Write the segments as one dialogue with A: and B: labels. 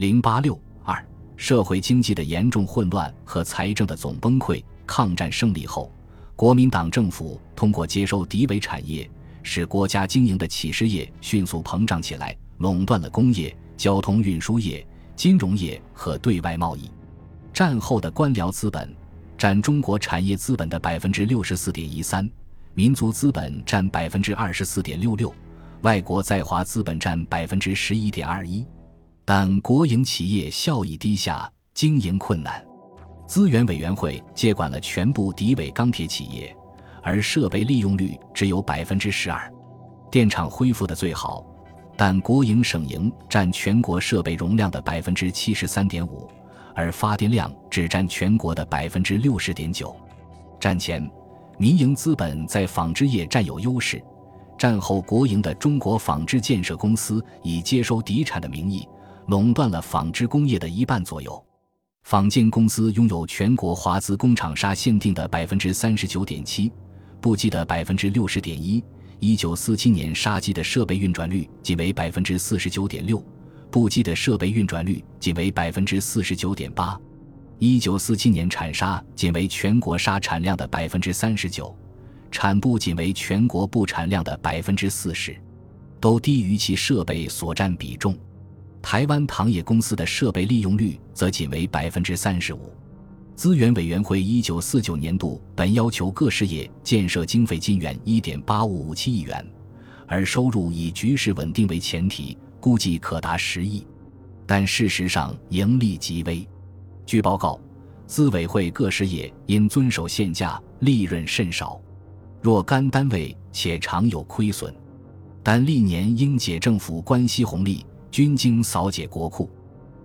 A: 零八六二，社会经济的严重混乱和财政的总崩溃。抗战胜利后，国民党政府通过接收敌伪产业，使国家经营的企事业迅速膨胀起来，垄断了工业、交通运输业、金融业和对外贸易。战后的官僚资本占中国产业资本的百分之六十四点一三，民族资本占百分之二十四点六六，外国在华资本占百分之十一点二一。但国营企业效益低下，经营困难。资源委员会接管了全部敌伪钢铁企业，而设备利用率只有百分之十二。电厂恢复的最好，但国营省营占全国设备容量的百分之七十三点五，而发电量只占全国的百分之六十点九。战前，民营资本在纺织业占有优势；战后，国营的中国纺织建设公司以接收敌产的名义，垄断了纺织工业的一半左右。纺建公司拥有全国华资工厂纱限定的百分之三十九点七，布机的百分之六十点一。一九四七年纱机的设备运转率仅为百分之四十九点六，布机的设备运转率仅为百分之四十九点八。一九四七年产纱仅为全国纱产量的百分之三十九，产布仅为全国布产量的百分之四十，都低于其设备所占比重。台湾糖业公司的设备利用率则仅为百分之三十五。资源委员会一九四九年度本要求各事业建设经费金元一点八五五七亿元，而收入以局势稳定为前提，估计可达十亿，但事实上盈利极微。据报告，资委会各事业因遵守限价，利润甚少，若干单位且常有亏损，但历年应解政府关系红利。均经扫解国库。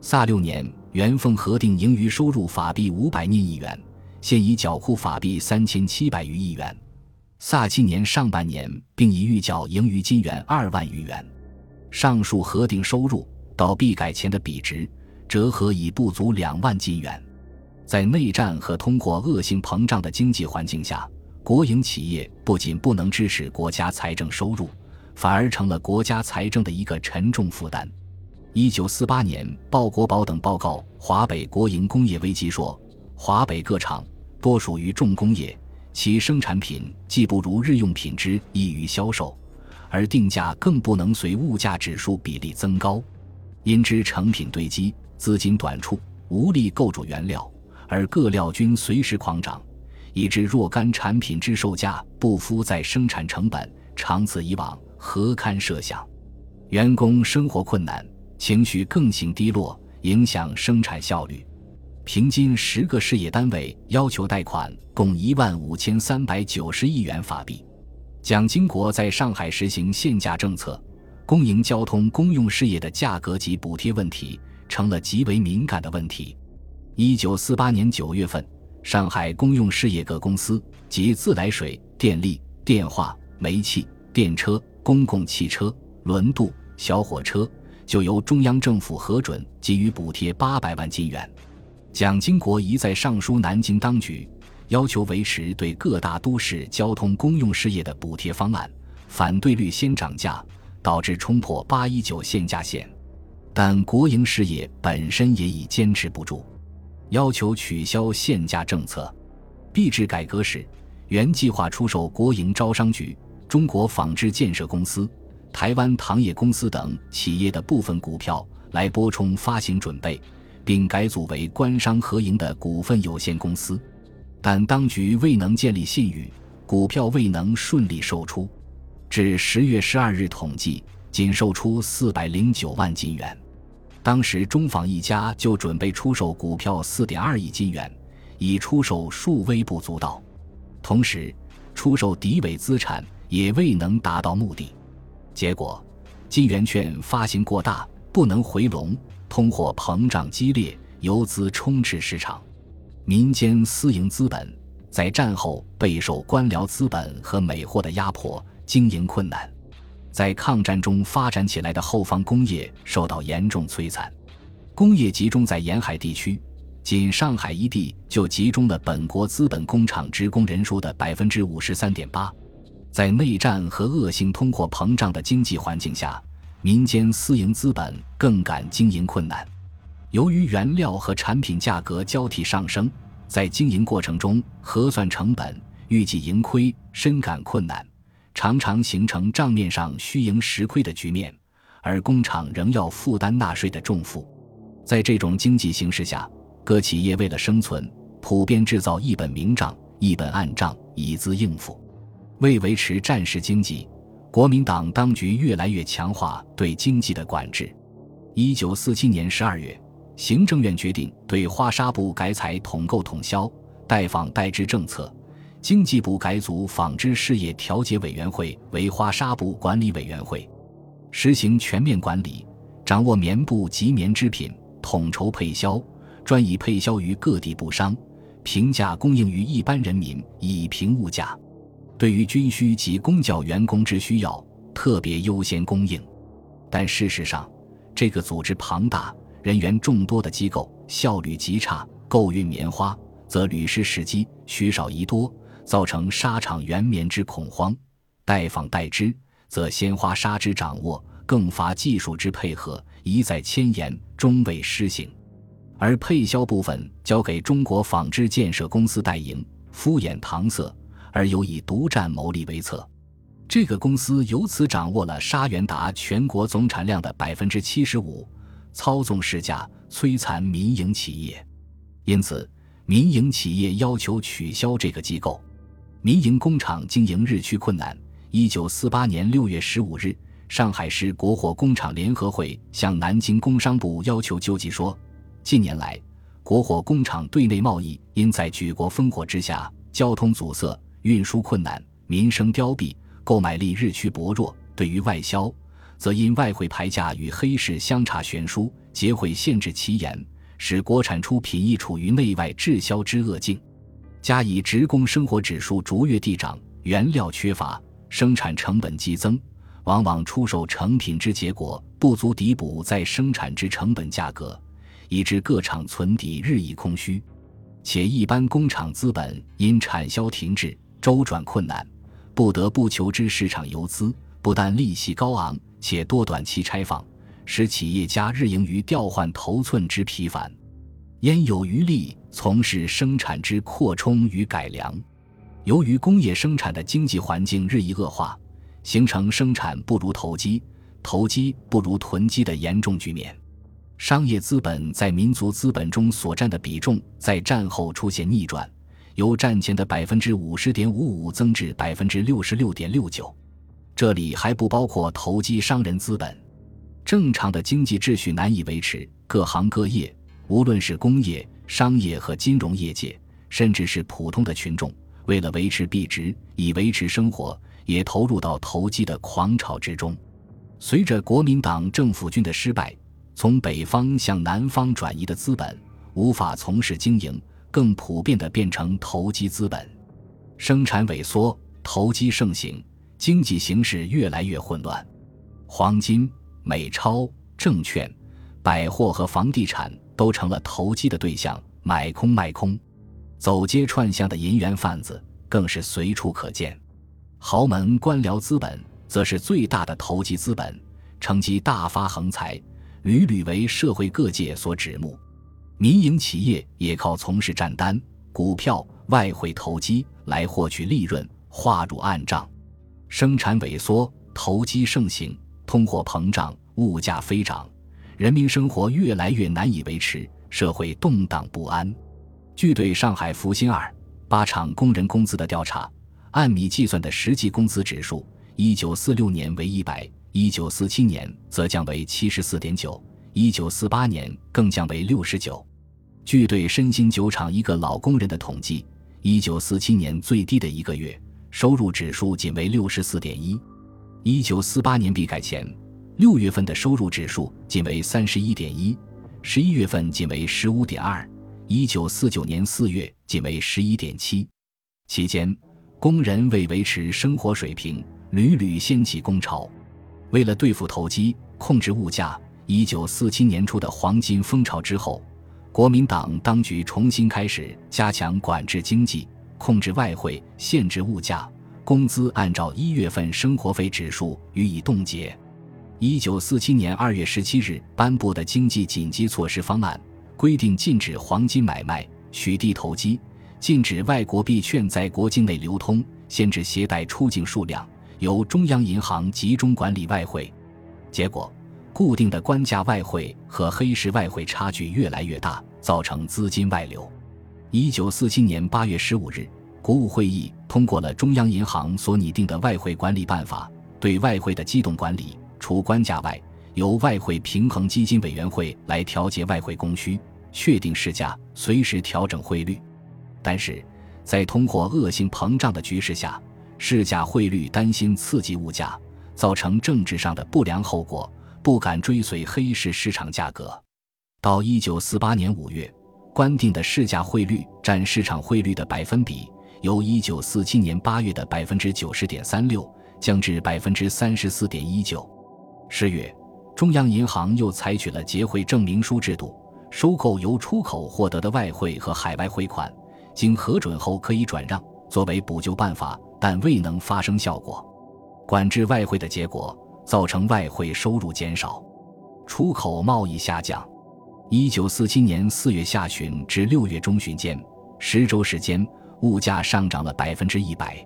A: 萨六年，元丰核定盈余收入法币五百亿元，现已缴库法币三千七百余亿元。萨七年上半年，并已预缴盈余金元二万余元。上述核定收入到币改前的比值，折合已不足两万金元。在内战和通货恶性膨胀的经济环境下，国营企业不仅不能支持国家财政收入。反而成了国家财政的一个沉重负担。一九四八年，鲍国宝等报告华北国营工业危机说，华北各厂多属于重工业，其生产品既不如日用品之易于销售，而定价更不能随物价指数比例增高。因之成品堆积，资金短处，无力购筑原料，而各料均随时狂涨，以致若干产品之售价不敷在生产成本。长此以往。何堪设想？员工生活困难，情绪更形低落，影响生产效率。平均十个事业单位要求贷款共一万五千三百九十亿元法币。蒋经国在上海实行限价政策，公营交通公用事业的价格及补贴问题成了极为敏感的问题。一九四八年九月份，上海公用事业各公司及自来水、电力、电话、煤气、电车。公共汽车、轮渡、小火车就由中央政府核准给予补贴八百万金元。蒋经国一再上书南京当局，要求维持对各大都市交通公用事业的补贴方案，反对率先涨价，导致冲破八一九限价线。但国营事业本身也已坚持不住，要求取消限价政策。币制改革时，原计划出售国营招商局。中国纺织建设公司、台湾糖业公司等企业的部分股票来拨充发行准备，并改组为官商合营的股份有限公司，但当局未能建立信誉，股票未能顺利售出。至十月十二日统计，仅售出四百零九万金元。当时中纺一家就准备出售股票四点二亿金元，已出售数微不足道。同时，出售敌伪资产。也未能达到目的，结果，金圆券发行过大，不能回笼，通货膨胀激烈，游资充斥市场，民间私营资本在战后备受官僚资本和美货的压迫，经营困难，在抗战中发展起来的后方工业受到严重摧残，工业集中在沿海地区，仅上海一地就集中了本国资本工厂职工人数的百分之五十三点八。在内战和恶性通货膨胀的经济环境下，民间私营资本更感经营困难。由于原料和产品价格交替上升，在经营过程中核算成本、预计盈亏，深感困难，常常形成账面上虚盈实亏的局面，而工厂仍要负担纳税的重负。在这种经济形势下，各企业为了生存，普遍制造一本明账、一本暗账，以资应付。为维持战时经济，国民党当局越来越强化对经济的管制。一九四七年十二月。行政院决定对花纱布改采统购统销、代纺代织政策，经济部改组纺织事业调节委员会为花纱布管理委员会，实行全面管理，掌握棉布及棉织品，统筹配销，专以配销于各地布商，平价供应于一般人民，以平物价。对于军需及公教员工之需要，特别优先供应。但事实上，这个组织庞大。人员众多的机构效率极差，购运棉花则屡失时机，取少宜多，造成纱厂原棉之恐慌；代纺代织则鲜花纱之掌握更乏技术之配合，一再迁延，终未施行。而配销部分交给中国纺织建设公司代营，敷衍搪塞，而又以独占牟利为策。这个公司由此掌握了纱源达全国总产量的百分之七十五。操纵市价，摧残民营企业，因此民营企业要求取消这个机构。民营工厂经营日趋困难。一九四八年六月十五日，上海市国货工厂联合会向南京工商部要求救济说：近年来，国货工厂对内贸易因在举国烽火之下，交通阻塞，运输困难，民生凋敝，购买力日趋薄弱；对于外销，则因外汇牌价与黑市相差悬殊，结汇限制其严，使国产出品亦处于内外滞销之恶境。加以职工生活指数逐月递涨，原料缺乏，生产成本激增，往往出售成品之结果不足抵补在生产之成本价格，以致各厂存底日益空虚。且一般工厂资本因产销停滞，周转困难，不得不求之市场游资，不但利息高昂。且多短期拆放，使企业家日营于调换头寸之疲烦，焉有余力从事生产之扩充与改良？由于工业生产的经济环境日益恶化，形成生产不如投机、投机不如囤积的严重局面。商业资本在民族资本中所占的比重，在战后出现逆转，由战前的百分之五十点五五增至百分之六十六点六九。这里还不包括投机商人资本，正常的经济秩序难以维持。各行各业，无论是工业、商业和金融业界，甚至是普通的群众，为了维持币值，以维持生活，也投入到投机的狂潮之中。随着国民党政府军的失败，从北方向南方转移的资本无法从事经营，更普遍的变成投机资本，生产萎缩，投机盛行。经济形势越来越混乱，黄金、美钞、证券、百货和房地产都成了投机的对象，买空卖空，走街串巷的银元贩子更是随处可见。豪门官僚资本则是最大的投机资本，乘机大发横财，屡屡为社会各界所指目。民营企业也靠从事账单、股票、外汇投机来获取利润，划入暗账。生产萎缩，投机盛行，通货膨胀，物价飞涨，人民生活越来越难以维持，社会动荡不安。据对上海福新二八厂工人工资的调查，按米计算的实际工资指数，一九四六年为一百，一九四七年则降为七十四点九，一九四八年更降为六十九。据对申鑫酒厂一个老工人的统计，一九四七年最低的一个月。收入指数仅为六十四点一，一九四八年币改前六月份的收入指数仅为三十一点一，十一月份仅为十五点二，一九四九年四月仅为十一点七。期间，工人为维持生活水平，屡屡掀起工潮。为了对付投机、控制物价，一九四七年初的黄金风潮之后，国民党当局重新开始加强管制经济。控制外汇，限制物价，工资按照一月份生活费指数予以冻结。一九四七年二月十七日颁布的经济紧急措施方案规定，禁止黄金买卖、取缔投机，禁止外国币券在国境内流通，限制携带出境数量，由中央银行集中管理外汇。结果，固定的官价外汇和黑市外汇差距越来越大，造成资金外流。一九四七年八月十五日，国务会议通过了中央银行所拟定的外汇管理办法，对外汇的机动管理，除官价外，由外汇平衡基金委员会来调节外汇供需，确定市价，随时调整汇率。但是，在通货恶性膨胀的局势下，市价汇率担心刺激物价。造成政治上的不良后果，不敢追随黑市市场价格。到一九四八年五月，官定的市价汇率占市场汇率的百分比，由一九四七年八月的百分之九十点三六降至百分之三十四点一九。十月，中央银行又采取了结汇证明书制度，收购由出口获得的外汇和海外汇款，经核准后可以转让，作为补救办法，但未能发生效果。管制外汇的结果，造成外汇收入减少，出口贸易下降。一九四七年四月下旬至六月中旬间，十周时间，物价上涨了百分之一百。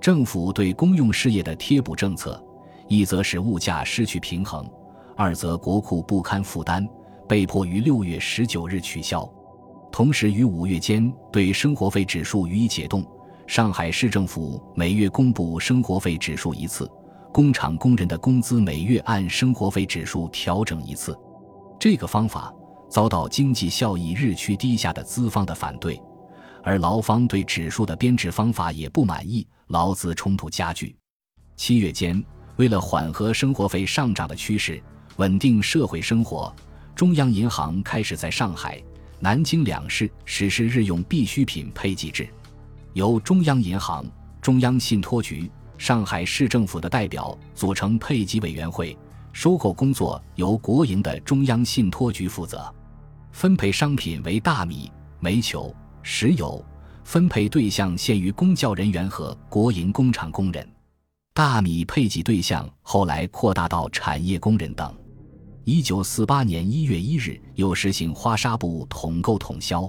A: 政府对公用事业的贴补政策，一则使物价失去平衡，二则国库不堪负担，被迫于六月十九日取消。同时于五月间对生活费指数予以解冻。上海市政府每月公布生活费指数一次，工厂工人的工资每月按生活费指数调整一次。这个方法遭到经济效益日趋低下的资方的反对，而劳方对指数的编制方法也不满意，劳资冲突加剧。七月间，为了缓和生活费上涨的趋势，稳定社会生活，中央银行开始在上海、南京两市实施日用必需品配给制。由中央银行、中央信托局、上海市政府的代表组成配给委员会，收购工作由国营的中央信托局负责，分配商品为大米、煤球、石油，分配对象限于公教人员和国营工厂工人，大米配给对象后来扩大到产业工人等。一九四八年一月一日，又实行花纱布统购统销。